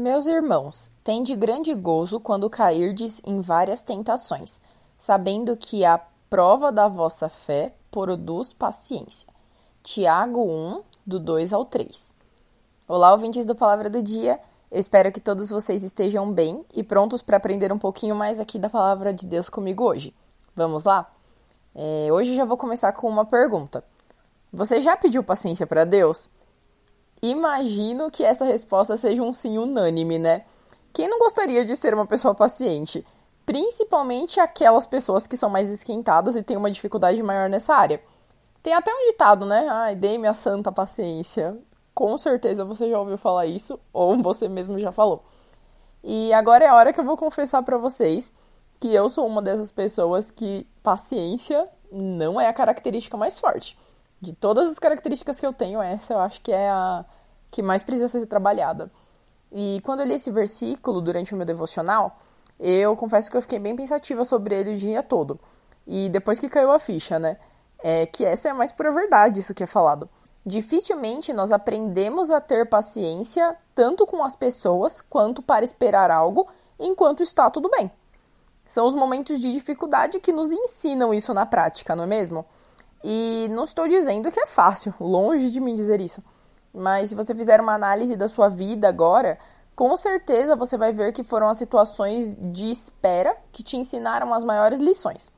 Meus irmãos, tende grande gozo quando cairdes em várias tentações, sabendo que a prova da vossa fé produz paciência. Tiago 1, do 2 ao 3. Olá, ouvintes do Palavra do Dia. Eu espero que todos vocês estejam bem e prontos para aprender um pouquinho mais aqui da Palavra de Deus comigo hoje. Vamos lá? É, hoje já vou começar com uma pergunta. Você já pediu paciência para Deus? Imagino que essa resposta seja um sim unânime, né? Quem não gostaria de ser uma pessoa paciente? Principalmente aquelas pessoas que são mais esquentadas e têm uma dificuldade maior nessa área. Tem até um ditado, né? Ai, dei-me a santa paciência. Com certeza você já ouviu falar isso, ou você mesmo já falou. E agora é a hora que eu vou confessar para vocês que eu sou uma dessas pessoas que paciência não é a característica mais forte. De todas as características que eu tenho, essa eu acho que é a que mais precisa ser trabalhada. E quando eu li esse versículo durante o meu devocional, eu confesso que eu fiquei bem pensativa sobre ele o dia todo. E depois que caiu a ficha, né? É que essa é mais pura verdade, isso que é falado. Dificilmente nós aprendemos a ter paciência tanto com as pessoas quanto para esperar algo enquanto está tudo bem. São os momentos de dificuldade que nos ensinam isso na prática, não é mesmo? E não estou dizendo que é fácil, longe de mim dizer isso. Mas se você fizer uma análise da sua vida agora, com certeza você vai ver que foram as situações de espera que te ensinaram as maiores lições.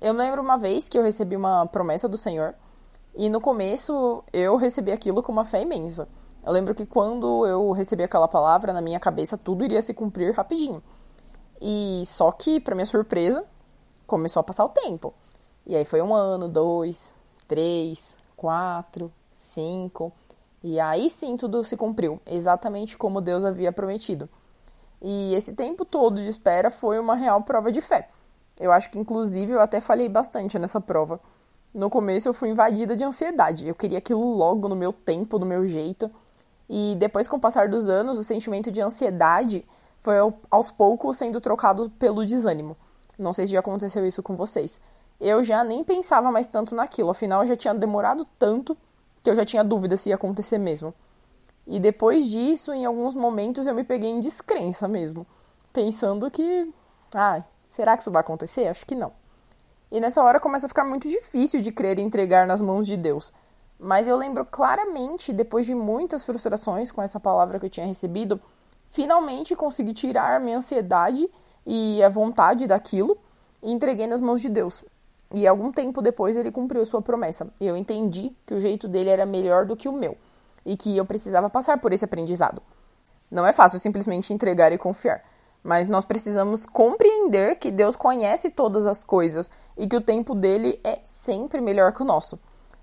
Eu lembro uma vez que eu recebi uma promessa do Senhor e no começo eu recebi aquilo com uma fé imensa. Eu lembro que quando eu recebi aquela palavra, na minha cabeça tudo iria se cumprir rapidinho. E só que, para minha surpresa, começou a passar o tempo. E aí foi um ano, dois, três, quatro, cinco. E aí sim tudo se cumpriu, exatamente como Deus havia prometido. E esse tempo todo de espera foi uma real prova de fé. Eu acho que, inclusive, eu até falei bastante nessa prova. No começo eu fui invadida de ansiedade. Eu queria aquilo logo no meu tempo, no meu jeito. E depois, com o passar dos anos, o sentimento de ansiedade foi aos poucos sendo trocado pelo desânimo. Não sei se já aconteceu isso com vocês eu já nem pensava mais tanto naquilo, afinal já tinha demorado tanto que eu já tinha dúvida se ia acontecer mesmo. E depois disso, em alguns momentos eu me peguei em descrença mesmo, pensando que, ah, será que isso vai acontecer? Acho que não. E nessa hora começa a ficar muito difícil de crer e entregar nas mãos de Deus. Mas eu lembro claramente, depois de muitas frustrações com essa palavra que eu tinha recebido, finalmente consegui tirar a minha ansiedade e a vontade daquilo e entreguei nas mãos de Deus. E algum tempo depois ele cumpriu sua promessa. E eu entendi que o jeito dele era melhor do que o meu e que eu precisava passar por esse aprendizado. Não é fácil simplesmente entregar e confiar, mas nós precisamos compreender que Deus conhece todas as coisas e que o tempo dele é sempre melhor que o nosso.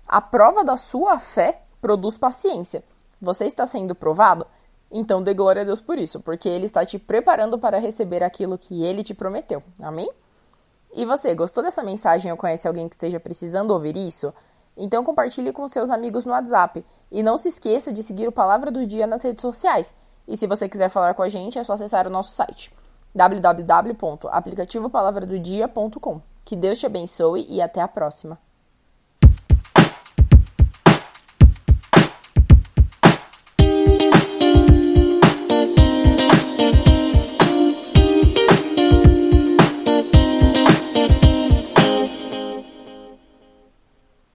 A prova da sua fé produz paciência. Você está sendo provado? Então dê glória a Deus por isso, porque ele está te preparando para receber aquilo que ele te prometeu. Amém? E você, gostou dessa mensagem ou conhece alguém que esteja precisando ouvir isso? Então compartilhe com seus amigos no WhatsApp. E não se esqueça de seguir o Palavra do Dia nas redes sociais. E se você quiser falar com a gente, é só acessar o nosso site www.aplicativopalavradodia.com. Que Deus te abençoe e até a próxima.